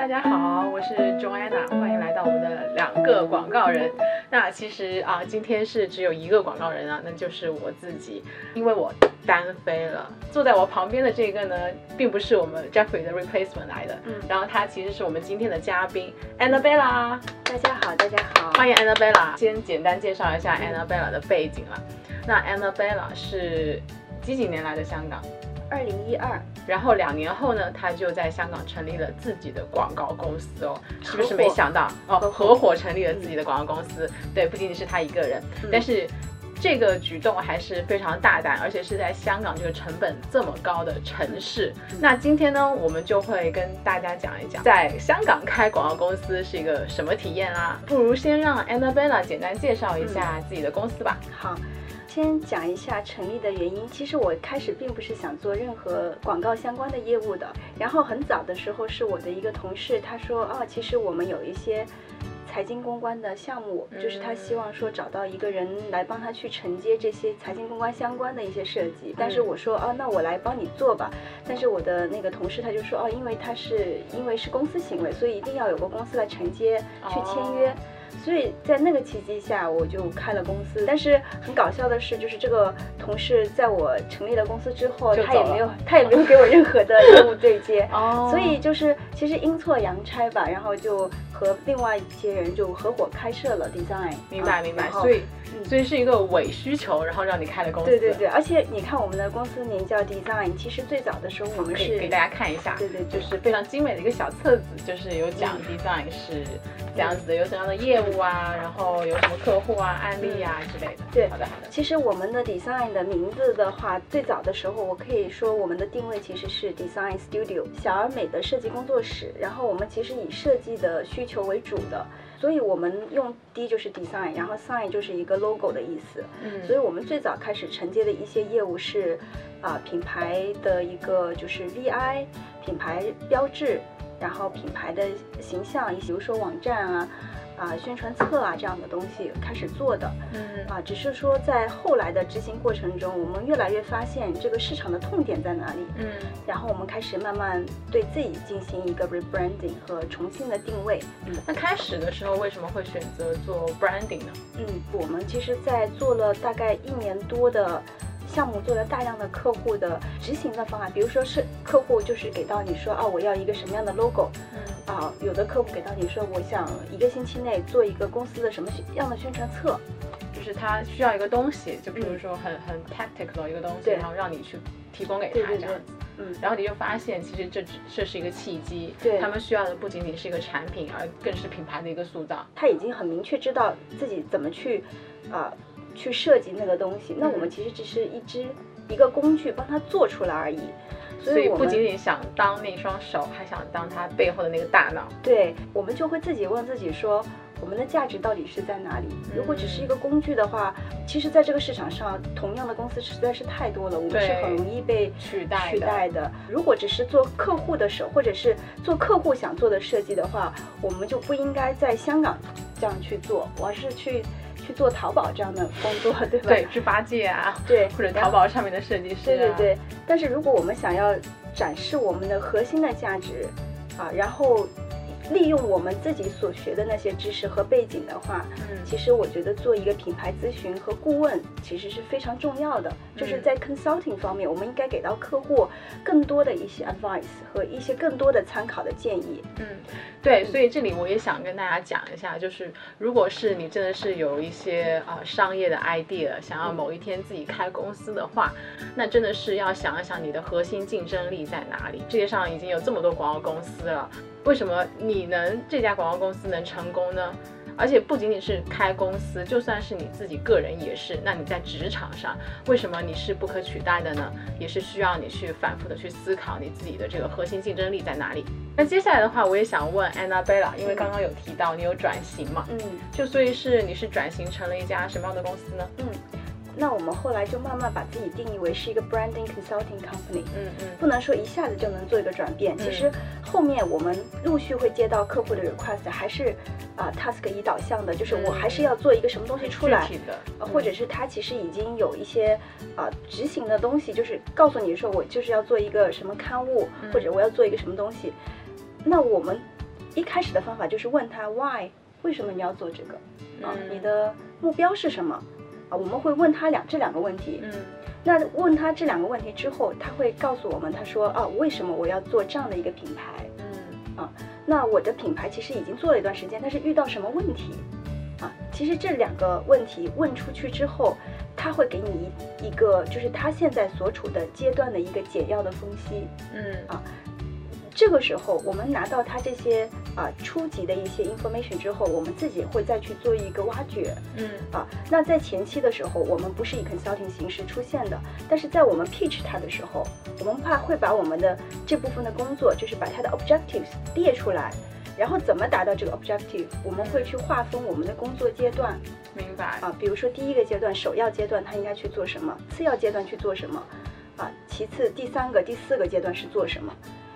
大家好，我是 Joanna，欢迎来到我们的两个广告人。那其实啊，今天是只有一个广告人啊，那就是我自己，因为我单飞了。坐在我旁边的这个呢，并不是我们 Jeffrey 的 replacement 来的，嗯，然后他其实是我们今天的嘉宾 Annabella。大家好，大家好，欢迎 Annabella。先简单介绍一下 Annabella 的背景了。那 Annabella 是几几年来的香港？二零一二，然后两年后呢，他就在香港成立了自己的广告公司哦，是不是没想到？哦？合伙。成立了自己的广告公司，对，不仅仅是他一个人，但是这个举动还是非常大胆，而且是在香港这个成本这么高的城市。那今天呢，我们就会跟大家讲一讲，在香港开广告公司是一个什么体验啦。不如先让 Annabella 简单介绍一下自己的公司吧。好。先讲一下成立的原因。其实我开始并不是想做任何广告相关的业务的。然后很早的时候，是我的一个同事，他说：“哦，其实我们有一些财经公关的项目，就是他希望说找到一个人来帮他去承接这些财经公关相关的一些设计。”但是我说：“哦，那我来帮你做吧。”但是我的那个同事他就说：“哦，因为他是因为是公司行为，所以一定要有个公司来承接去签约。”所以在那个契机下，我就开了公司。但是很搞笑的是，就是这个同事在我成立了公司之后，他也没有，他也没有给我任何的业务对接。哦。所以就是其实阴错阳差吧，然后就和另外一些人就合伙开设了 Design。明白明白。所以所以是一个伪需求，然后让你开了公司。对对对。而且你看我们的公司名叫 Design，其实最早的时候我们是给大家看一下，对对，就是非常精美的一个小册子，就是有讲 Design 是这样子的，有怎样的业务。啊，然后有什么客户啊、案例啊之类的。对，好的好的。其实我们的 design 的名字的话，最早的时候，我可以说我们的定位其实是 design studio 小而美的设计工作室。然后我们其实以设计的需求为主的，所以我们用 D 就是 design，然后 sign 就是一个 logo 的意思。嗯。所以我们最早开始承接的一些业务是啊品牌的一个就是 VI 品牌标志，然后品牌的形象，比如说网站啊。啊，宣传册啊，这样的东西开始做的，嗯，啊，只是说在后来的执行过程中，我们越来越发现这个市场的痛点在哪里，嗯，然后我们开始慢慢对自己进行一个 rebranding 和重新的定位。嗯，那开始的时候为什么会选择做 branding 呢？嗯，我们其实，在做了大概一年多的。项目做了大量的客户的执行的方案，比如说是客户就是给到你说啊，我要一个什么样的 logo，嗯，啊，有的客户给到你说，我想一个星期内做一个公司的什么样的宣传册，就是他需要一个东西，就比如说很很 tactical 一个东西，然后让你去提供给他这样子，嗯，然后你就发现其实这只这是一个契机，对，他们需要的不仅仅是一个产品，而更是品牌的一个塑造。他已经很明确知道自己怎么去，啊。去设计那个东西，那我们其实只是一支一个工具，帮他做出来而已。所以不仅仅想当那双手，还想当他背后的那个大脑。对，我们就会自己问自己说，我们的价值到底是在哪里？如果只是一个工具的话，其实在这个市场上，同样的公司实在是太多了，我们是很容易被取代取代的。如果只是做客户的手，或者是做客户想做的设计的话，我们就不应该在香港这样去做，而是去。去做淘宝这样的工作，对吧？对，猪八戒啊，对，或者淘宝上面的设计师。对对对。但是如果我们想要展示我们的核心的价值，啊，然后。利用我们自己所学的那些知识和背景的话，嗯，其实我觉得做一个品牌咨询和顾问其实是非常重要的。就是在 consulting 方面，我们应该给到客户更多的一些 advice 和一些更多的参考的建议。嗯，对，所以这里我也想跟大家讲一下，就是如果是你真的是有一些啊商业的 idea，想要某一天自己开公司的话，那真的是要想一想你的核心竞争力在哪里。世界上已经有这么多广告公司了。为什么你能这家广告公司能成功呢？而且不仅仅是开公司，就算是你自己个人也是。那你在职场上，为什么你是不可取代的呢？也是需要你去反复的去思考你自己的这个核心竞争力在哪里。那接下来的话，我也想问 Annabella，因为刚刚有提到你有转型嘛，嗯，就所以是你是转型成了一家什么样的公司呢？嗯。那我们后来就慢慢把自己定义为是一个 branding consulting company，嗯嗯，不能说一下子就能做一个转变。其实后面我们陆续会接到客户的 request，还是啊 task 以导向的，就是我还是要做一个什么东西出来，或者是他其实已经有一些啊执行的东西，就是告诉你说我就是要做一个什么刊物，或者我要做一个什么东西，那我们一开始的方法就是问他 why，为什么你要做这个？啊，嗯你的目标是什么？啊，我们会问他两这两个问题。嗯那问他这两个问题之后，他会告诉我们，他说啊，为什么我要做这样的一个品牌？嗯啊那我的品牌其实已经做了一段时间，但是遇到什么问题？啊，其实这两个问题问出去之后，他会给你一一个就是他现在所处的阶段的一个简要的分析。嗯这个时候，我们拿到他这些啊初级的一些 information 之后，我们自己会再去做一个挖掘。嗯啊，那在前期的时候，我们不是以 consulting 形式出现的，但是在我们 pitch 它的时候，我们怕会把我们的这部分的工作，就是把它的 objectives 列出来，然后怎么达到这个 objective，我们会去划分我们的工作阶段明白。啊，比如说第一个阶段，首要阶段他应该去做什么，次要阶段去做什么，啊，其次第三个、第四个阶段是做什么，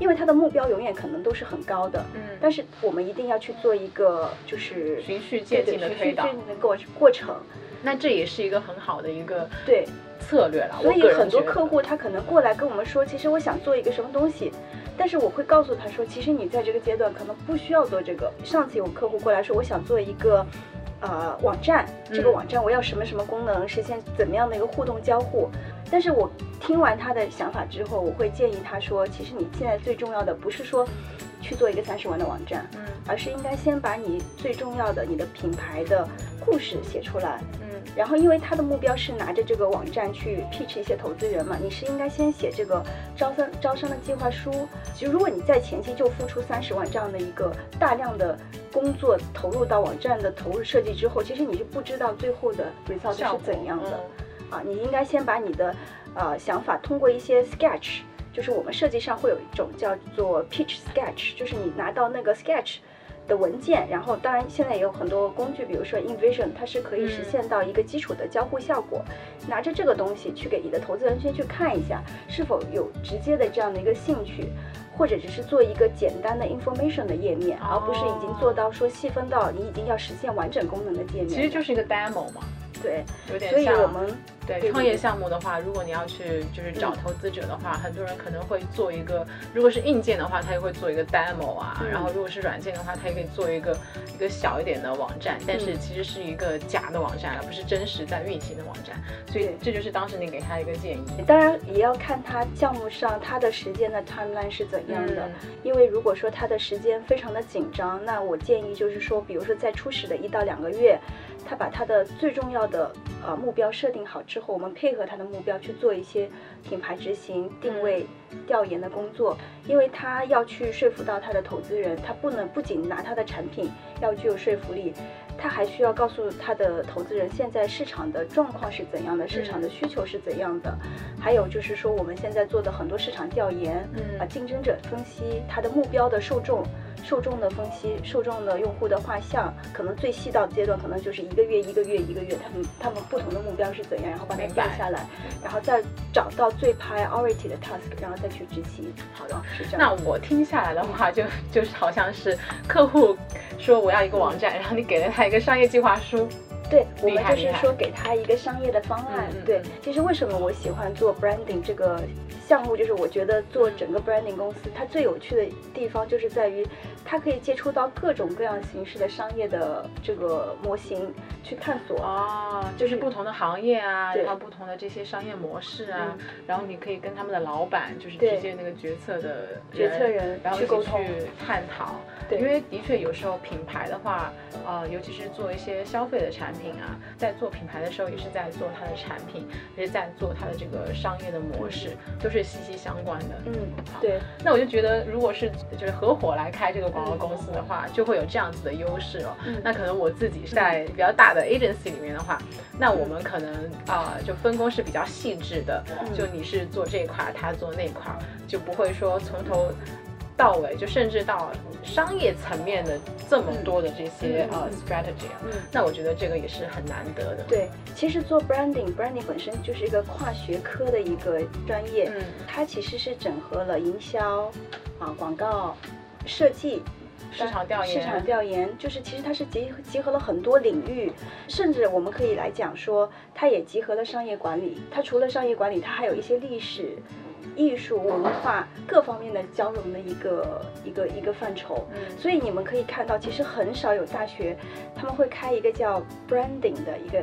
因为他的目标永远可能都是很高的，嗯，但是我们一定要去做一个就是循序渐进的推导循序渐进的过过程。那这也是一个很好的一个对，策略了。所以很多客户他可能过来跟我们说，其实我想做一个什么东西，但是我会告诉他说，其实你在这个阶段可能不需要做这个。上次有客户过来说，我想做一个。呃，网站这个嗯网站我要什么什么功能，实现怎么样的一个互动交互？但是我听完他的想法之后，我会建议他说，其实你现在最重要的不是说去做一个三十万的网站，嗯而是应该先把你最重要的你的品牌的故事写出来。嗯然后，因为他的目标是拿着这个网站去 pitch 一些投资人嘛，你是应该先写这个招商招商的计划书。其实如果你在前期就付出三十万这样的一个大量的工作投入到网站的投入设计之后，其实你是不知道最后的 result 是怎样的。嗯啊，你应该先把你的呃想法通过一些 sketch，就是我们设计上会有一种叫做 pitch sketch，就是你拿到那个 sketch 的文件，然后当然现在也有很多工具，比如说 InVision，它是可以实嗯现到一个基础的交互效果。拿着这个东西去给你的投资人先去看一下，是否有直接的这样的一个兴趣。或者只是做一个简单的 information 的页面，而不是已经做到说细分到你已经要实现完整功能的界面。其实就是一个 demo 嘛，对，有点像我们对对创业项目的话，如果你要去就是找投资者的话，很多人可能会做一个，如果是硬件的话，他也会做一个 demo 啊，嗯。然后如果是软件的话，他也可以做一个一个小一点的网站，但是嗯。其实是一个假的网站，而不是真实在运行的网站，所以这就是当时你给他一个建议。当然也要看他项目上他的时间的 timeline 是怎样的。嗯。因为如果说他的时间非常的紧张，那我建议就是说，比如说在初始的一到两个月，他把他的最重要的呃目标设定好之后，我们配合他的目标去做一些品牌执行、定位、调研的工作，因为他要去说服到他的投资人，他不能不仅拿他的产品要具有说服力。他还需要告诉他的投资人，现在市场的状况是怎样的，市场的需求是怎样的，还有就是说我们现在做的很多市场调研，嗯。啊，竞争者分析，他的目标的受众，受众的分析，受众的用户的画像，可能最细到的阶段，可能就是一个月一个月一个月，他们他们不同的目标是怎样，然后把它定下来，然后再找到最 priority 的 task，然后再去执行。好的啊，是这样。那我听下来的话就，就是好像是客户说我要一个网站，然后你给了他一个商业计划书，对，我们就是说给他一个商业的方案。对嗯，其实为什么我喜欢做 branding 这个项目，就是我觉得做整个 branding 公司，它最有趣的地方就是在于，它可以接触到各种各样形式的商业的这个模型去探索。哦，就是不同的行业啊，然后不同的这些商业模式啊，嗯然后你可以跟他们的老板，就是直接那个决策的决策人然后去沟通去探讨。对因为的确有时候品牌的话，呃，尤其是做一些消费的产品啊，在做品牌的时候，也是在做它的产品，也是在做它的这个商业的模式，都是息息相关的。嗯，对，那我就觉得，如果是就是合伙来开这个广告公司的话，就会有这样子的优势哦。嗯那可能我自己是在比较大的 agency 里面的话，那我们可能啊、就分工是比较细致的，嗯就你是做这一块，他做那块，就不会说从头。到位，就甚至到商业层面的这么多的这些、嗯呃 strategy 啊，嗯。那我觉得这个也是很难得的。对，其实做 branding，branding 本身就是一个跨学科的一个专业，嗯，它其实是整合了营销、啊广告、设计、市场调研，市场调研，就是其实它是集集合了很多领域，甚至我们可以来讲说，它也集合了商业管理。它除了商业管理，它还有一些历史、艺术文化各方面的交融的一个一个一个范畴。嗯所以你们可以看到，其实很少有大学他们会开一个叫 branding 的一个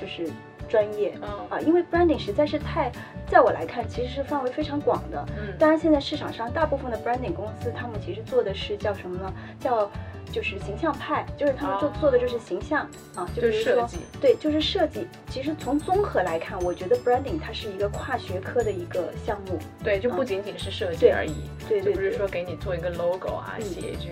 就是专业嗯啊，因为 branding 实在是太，在我来看其实是范围非常广的。嗯当然，现在市场上大部分的 branding 公司，他们其实做的是叫什么呢？叫就是形象派，就是他们做哦做的就是形象啊，就就是比如说设计对，就是设计。其实从综合来看，我觉得 branding 它是一个跨学科的一个项目。对，就不仅仅是设计而已，对对对就不是说给你做一个 logo 啊，嗯写一句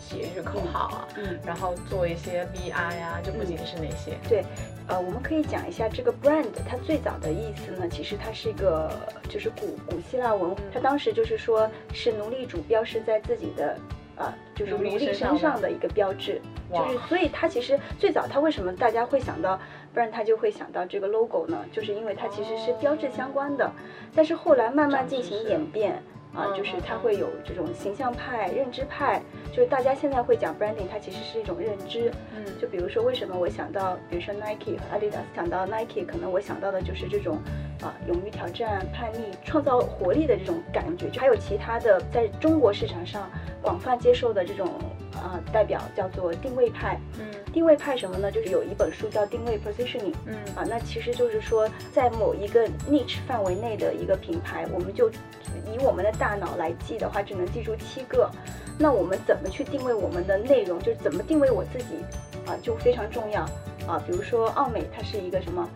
写一句口号啊，嗯，然后做一些 VI 呀，就不仅是那些。对，呃，我们可以讲一下这个 brand，它最早的意思呢，其实它是一个就是古古希腊文，它当时就是说是奴隶主标示在自己的。呃，就是奴奴隶身上的一个标志，就是所以它其实最早它为什么大家会想到，不然它就会想到这个 logo 呢？就是因为它其实是标志相关的，但是后来慢慢进行演变。啊，嗯就是它会有这种形象派、认知派，就是大家现在会讲 branding，它其实是一种认知。嗯，就比如说，为什么我想到，比如说 Nike 和 Adidas，想到 Nike，可能我想到的就是这种啊、勇于挑战、叛逆、创造活力的这种感觉。就还有其他的，在中国市场上广泛接受的这种啊、代表叫做定位派。嗯定位派什么呢？就是有一本书叫《定位 Positioning》。嗯啊，那其实就是说，在某一个 niche 范围内的一个品牌，我们就以我们的大脑来记的话，只能记住七个。那我们怎么去定位我们的内容？就是怎么定位我自己啊，就非常重要啊。比如说奥美，它是一个什么？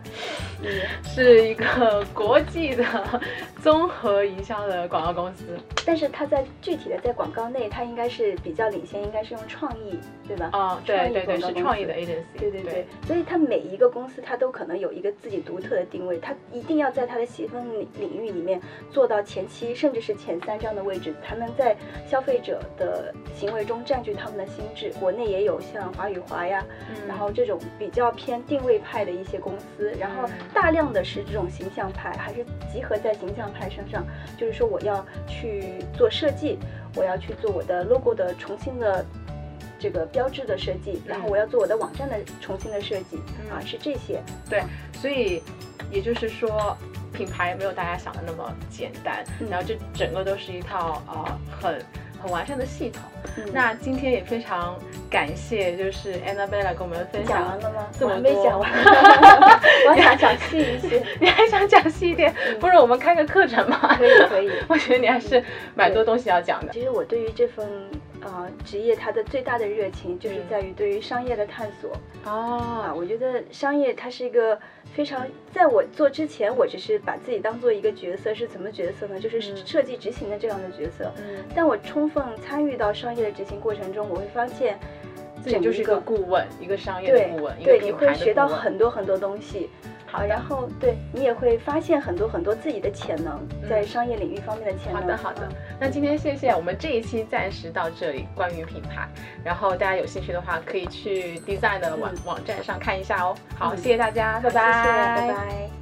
嗯，是一个国际的综合营销的广告公司。但是它在具体的在广告内，它应该是比较领先，应该是用创意，对吧？哦，对对对，是创意的 agency。对对对，所以它每一个公司它都可能有一个自己独特的定位，它一定要在它的细分领领域里面做到前期甚至是前三这样的位置，才能在消费者的行为中占据他们的心智。国内也有像华与华呀，嗯然后这种比较偏定位派的一些公司，然后嗯大量的是这种形象派，还是集合在形象派身上，就是说我要去做设计，我要去做我的 logo 的重新的。这个标志的设计，然后我要做我的网站的重新的设计、啊，嗯是这些。对，所以也就是说，品牌没有大家想的那么简单，嗯然后这整个都是一套呃很很完善的系统。嗯那今天也非常感谢，就是 Annabella 跟我们分享讲完了吗？怎么没多讲完，我还想讲细一些。你还想讲细一点？嗯不如我们开个课程吧？可以可以。我觉得你还是蛮多东西要讲的。其实我对于这份呃职业，它的最大的热情就是嗯在于对于商业的探索。啊，哦，我觉得商业它是一个非常，在我做之前，我只是把自己当做一个角色，是怎么角色呢？就是嗯设计执行的这样的角色。嗯，但我充分参与到商业的执行过程中，我会发现，自己就是一个顾问，一个商业的顾问，对对，你会学到很多很多东西。啊，好然后对你也会发现很多很多自己的潜能，在嗯商业领域方面的潜能。好的，好的嗯。那今天谢谢我们这一期暂时到这里，关于品牌。然后大家有兴趣的话，可以去 Design 的网、嗯网站上看一下哦。好，嗯谢谢大家，拜拜谢谢，拜拜。